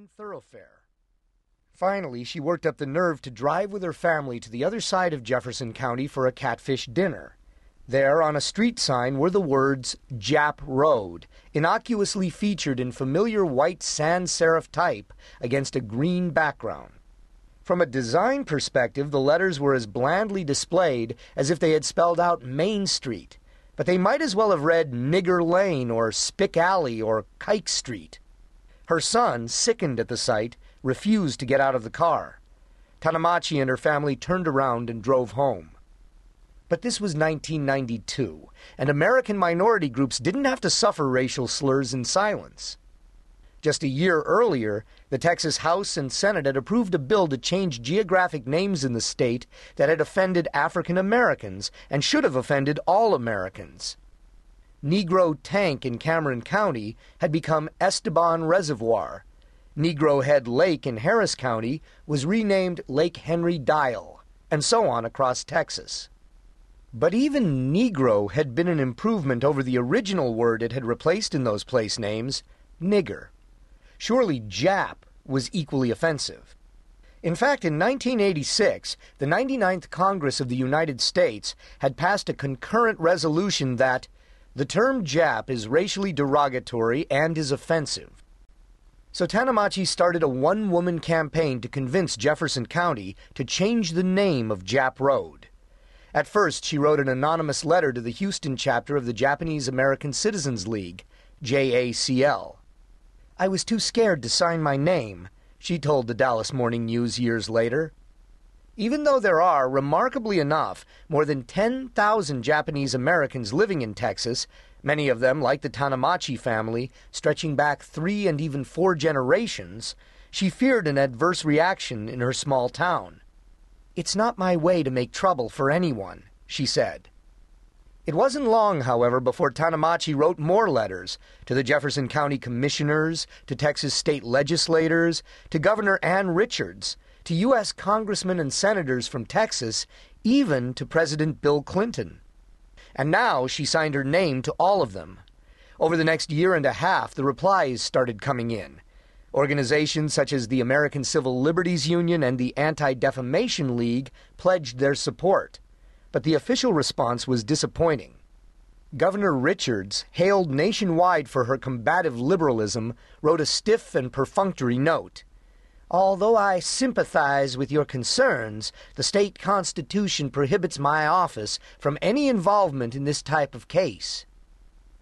main thoroughfare. Finally, she worked up the nerve to drive with her family to the other side of Jefferson County for a catfish dinner. There, on a street sign, were the words Jap Road, innocuously featured in familiar white sans serif type against a green background. From a design perspective, the letters were as blandly displayed as if they had spelled out Main Street, but they might as well have read Nigger Lane or Spick Alley or Kike Street. Her son, sickened at the sight, refused to get out of the car. Tanamachi and her family turned around and drove home. But this was 1992, and American minority groups didn't have to suffer racial slurs in silence. Just a year earlier, the Texas House and Senate had approved a bill to change geographic names in the state that had offended African Americans and should have offended all Americans. Negro Tank in Cameron County had become Esteban Reservoir, Negro Head Lake in Harris County was renamed Lake Henry Dial, and so on across Texas. But even Negro had been an improvement over the original word it had replaced in those place names, nigger. Surely Jap was equally offensive. In fact, in 1986, the 99th Congress of the United States had passed a concurrent resolution that the term Jap is racially derogatory and is offensive. So Tanamachi started a one woman campaign to convince Jefferson County to change the name of Jap Road. At first, she wrote an anonymous letter to the Houston chapter of the Japanese American Citizens League, JACL. I was too scared to sign my name, she told the Dallas Morning News years later. Even though there are, remarkably enough, more than 10,000 Japanese Americans living in Texas, many of them, like the Tanamachi family, stretching back three and even four generations, she feared an adverse reaction in her small town. It's not my way to make trouble for anyone, she said. It wasn't long, however, before Tanamachi wrote more letters to the Jefferson County Commissioners, to Texas state legislators, to Governor Ann Richards, to U.S. congressmen and senators from Texas, even to President Bill Clinton and now she signed her name to all of them. Over the next year and a half, the replies started coming in. Organizations such as the American Civil Liberties Union and the Anti Defamation League pledged their support, but the official response was disappointing. Governor Richards, hailed nationwide for her combative liberalism, wrote a stiff and perfunctory note. Although I sympathize with your concerns, the state constitution prohibits my office from any involvement in this type of case.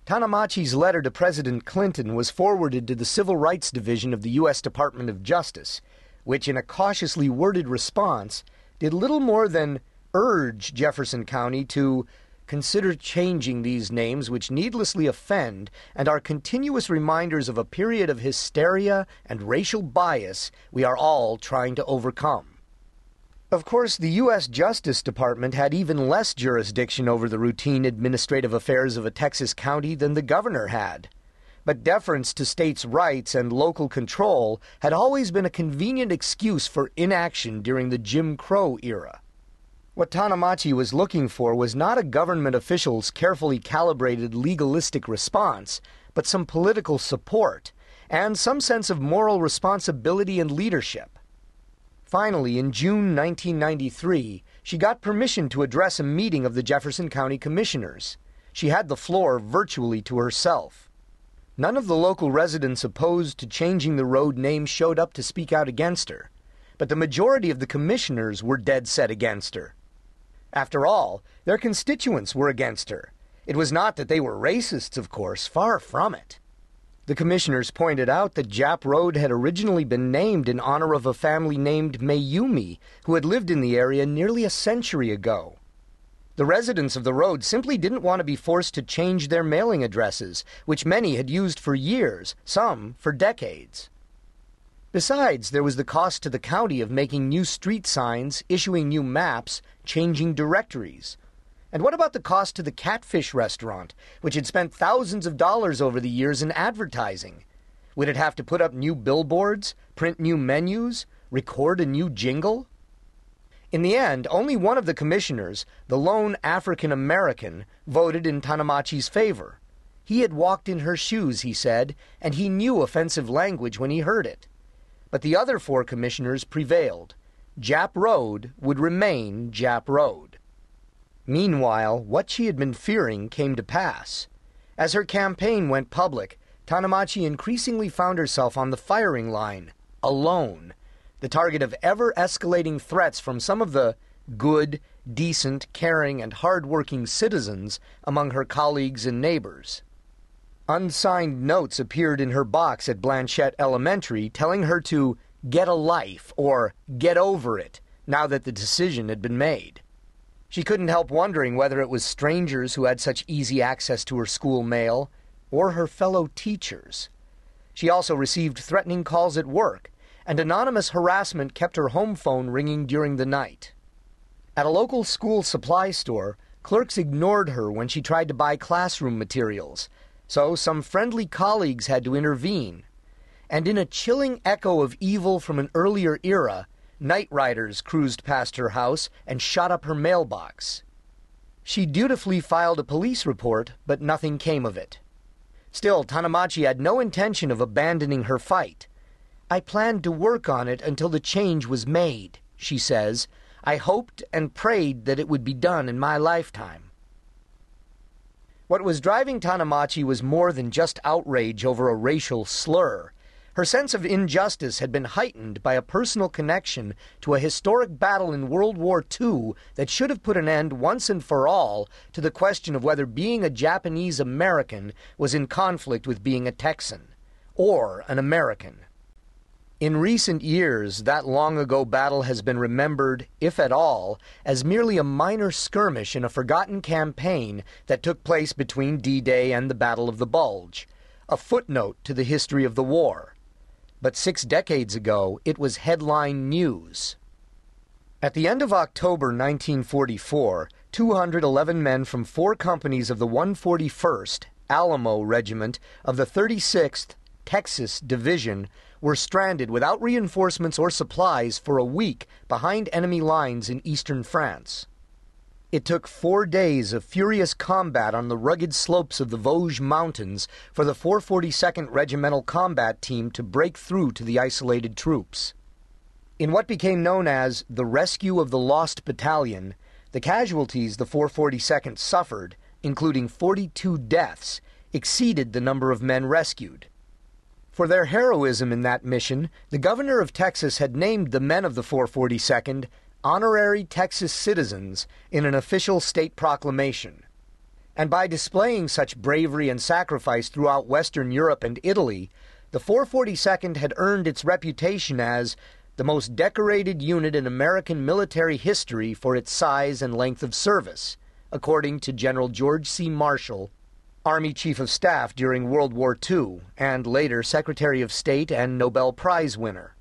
Tanamachi's letter to President Clinton was forwarded to the Civil Rights Division of the U.S. Department of Justice, which, in a cautiously worded response, did little more than urge Jefferson County to consider changing these names which needlessly offend and are continuous reminders of a period of hysteria and racial bias we are all trying to overcome. Of course, the U.S. Justice Department had even less jurisdiction over the routine administrative affairs of a Texas county than the governor had. But deference to states' rights and local control had always been a convenient excuse for inaction during the Jim Crow era. What Tanamachi was looking for was not a government official's carefully calibrated legalistic response, but some political support and some sense of moral responsibility and leadership. Finally, in June 1993, she got permission to address a meeting of the Jefferson County Commissioners. She had the floor virtually to herself. None of the local residents opposed to changing the road name showed up to speak out against her, but the majority of the commissioners were dead set against her. After all, their constituents were against her. It was not that they were racists, of course, far from it. The commissioners pointed out that Jap Road had originally been named in honor of a family named Mayumi, who had lived in the area nearly a century ago. The residents of the road simply didn't want to be forced to change their mailing addresses, which many had used for years, some for decades. Besides, there was the cost to the county of making new street signs, issuing new maps, changing directories. And what about the cost to the Catfish restaurant, which had spent thousands of dollars over the years in advertising? Would it have to put up new billboards, print new menus, record a new jingle? In the end, only one of the commissioners, the lone African American, voted in Tanamachi's favor. He had walked in her shoes, he said, and he knew offensive language when he heard it. But the other four commissioners prevailed. Jap Road would remain Jap Road. Meanwhile, what she had been fearing came to pass. As her campaign went public, Tanamachi increasingly found herself on the firing line, alone, the target of ever escalating threats from some of the good, decent, caring, and hard-working citizens among her colleagues and neighbors. Unsigned notes appeared in her box at Blanchette Elementary telling her to get a life or get over it now that the decision had been made. She couldn't help wondering whether it was strangers who had such easy access to her school mail or her fellow teachers. She also received threatening calls at work, and anonymous harassment kept her home phone ringing during the night. At a local school supply store, clerks ignored her when she tried to buy classroom materials, so some friendly colleagues had to intervene. And in a chilling echo of evil from an earlier era, night riders cruised past her house and shot up her mailbox. She dutifully filed a police report, but nothing came of it. Still, Tanamachi had no intention of abandoning her fight. I planned to work on it until the change was made, she says, I hoped and prayed that it would be done in my lifetime. What was driving Tanamachi was more than just outrage over a racial slur. Her sense of injustice had been heightened by a personal connection to a historic battle in World War II that should have put an end once and for all to the question of whether being a Japanese American was in conflict with being a Texan or an American. In recent years, that long ago battle has been remembered, if at all, as merely a minor skirmish in a forgotten campaign that took place between D Day and the Battle of the Bulge, a footnote to the history of the war. But six decades ago, it was headline news. At the end of October 1944, 211 men from four companies of the 141st Alamo Regiment of the 36th Texas Division were stranded without reinforcements or supplies for a week behind enemy lines in eastern France. It took four days of furious combat on the rugged slopes of the Vosges Mountains for the 442nd Regimental Combat Team to break through to the isolated troops. In what became known as the Rescue of the Lost Battalion, the casualties the 442nd suffered, including 42 deaths, exceeded the number of men rescued. For their heroism in that mission, the governor of Texas had named the men of the 442nd honorary Texas citizens in an official state proclamation. And by displaying such bravery and sacrifice throughout Western Europe and Italy, the 442nd had earned its reputation as the most decorated unit in American military history for its size and length of service, according to General George C. Marshall, Army Chief of Staff during World War II, and later Secretary of State and Nobel Prize winner.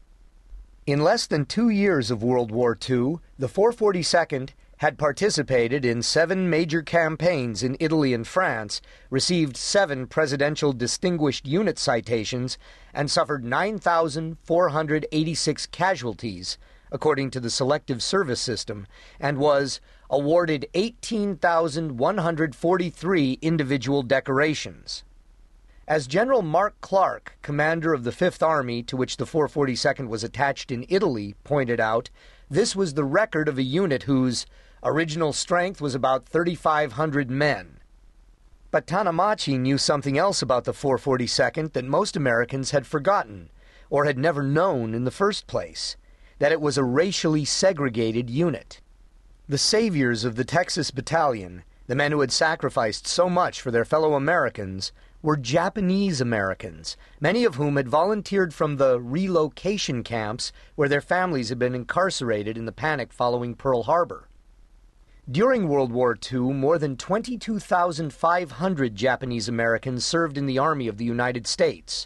In less than two years of World War II, the 442nd had participated in seven major campaigns in Italy and France, received seven Presidential Distinguished Unit citations, and suffered 9,486 casualties, according to the Selective Service System, and was awarded 18,143 individual decorations. As General Mark Clark, commander of the Fifth Army, to which the 442nd was attached in Italy, pointed out, this was the record of a unit whose original strength was about 3,500 men. But Tanamachi knew something else about the 442nd that most Americans had forgotten, or had never known in the first place that it was a racially segregated unit. The saviors of the Texas Battalion, the men who had sacrificed so much for their fellow Americans, were Japanese Americans, many of whom had volunteered from the relocation camps where their families had been incarcerated in the panic following Pearl Harbor. During World War II, more than 22,500 Japanese Americans served in the Army of the United States.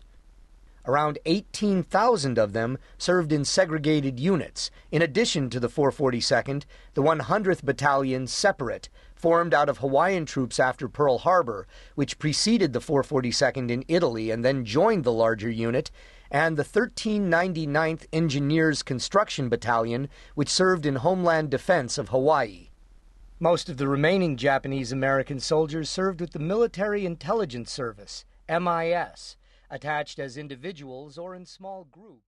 Around 18,000 of them served in segregated units, in addition to the 442nd, the 100th Battalion Separate, formed out of Hawaiian troops after Pearl Harbor, which preceded the 442nd in Italy and then joined the larger unit, and the 1399th Engineers Construction Battalion, which served in homeland defense of Hawaii. Most of the remaining Japanese American soldiers served with the Military Intelligence Service, MIS attached as individuals or in small groups.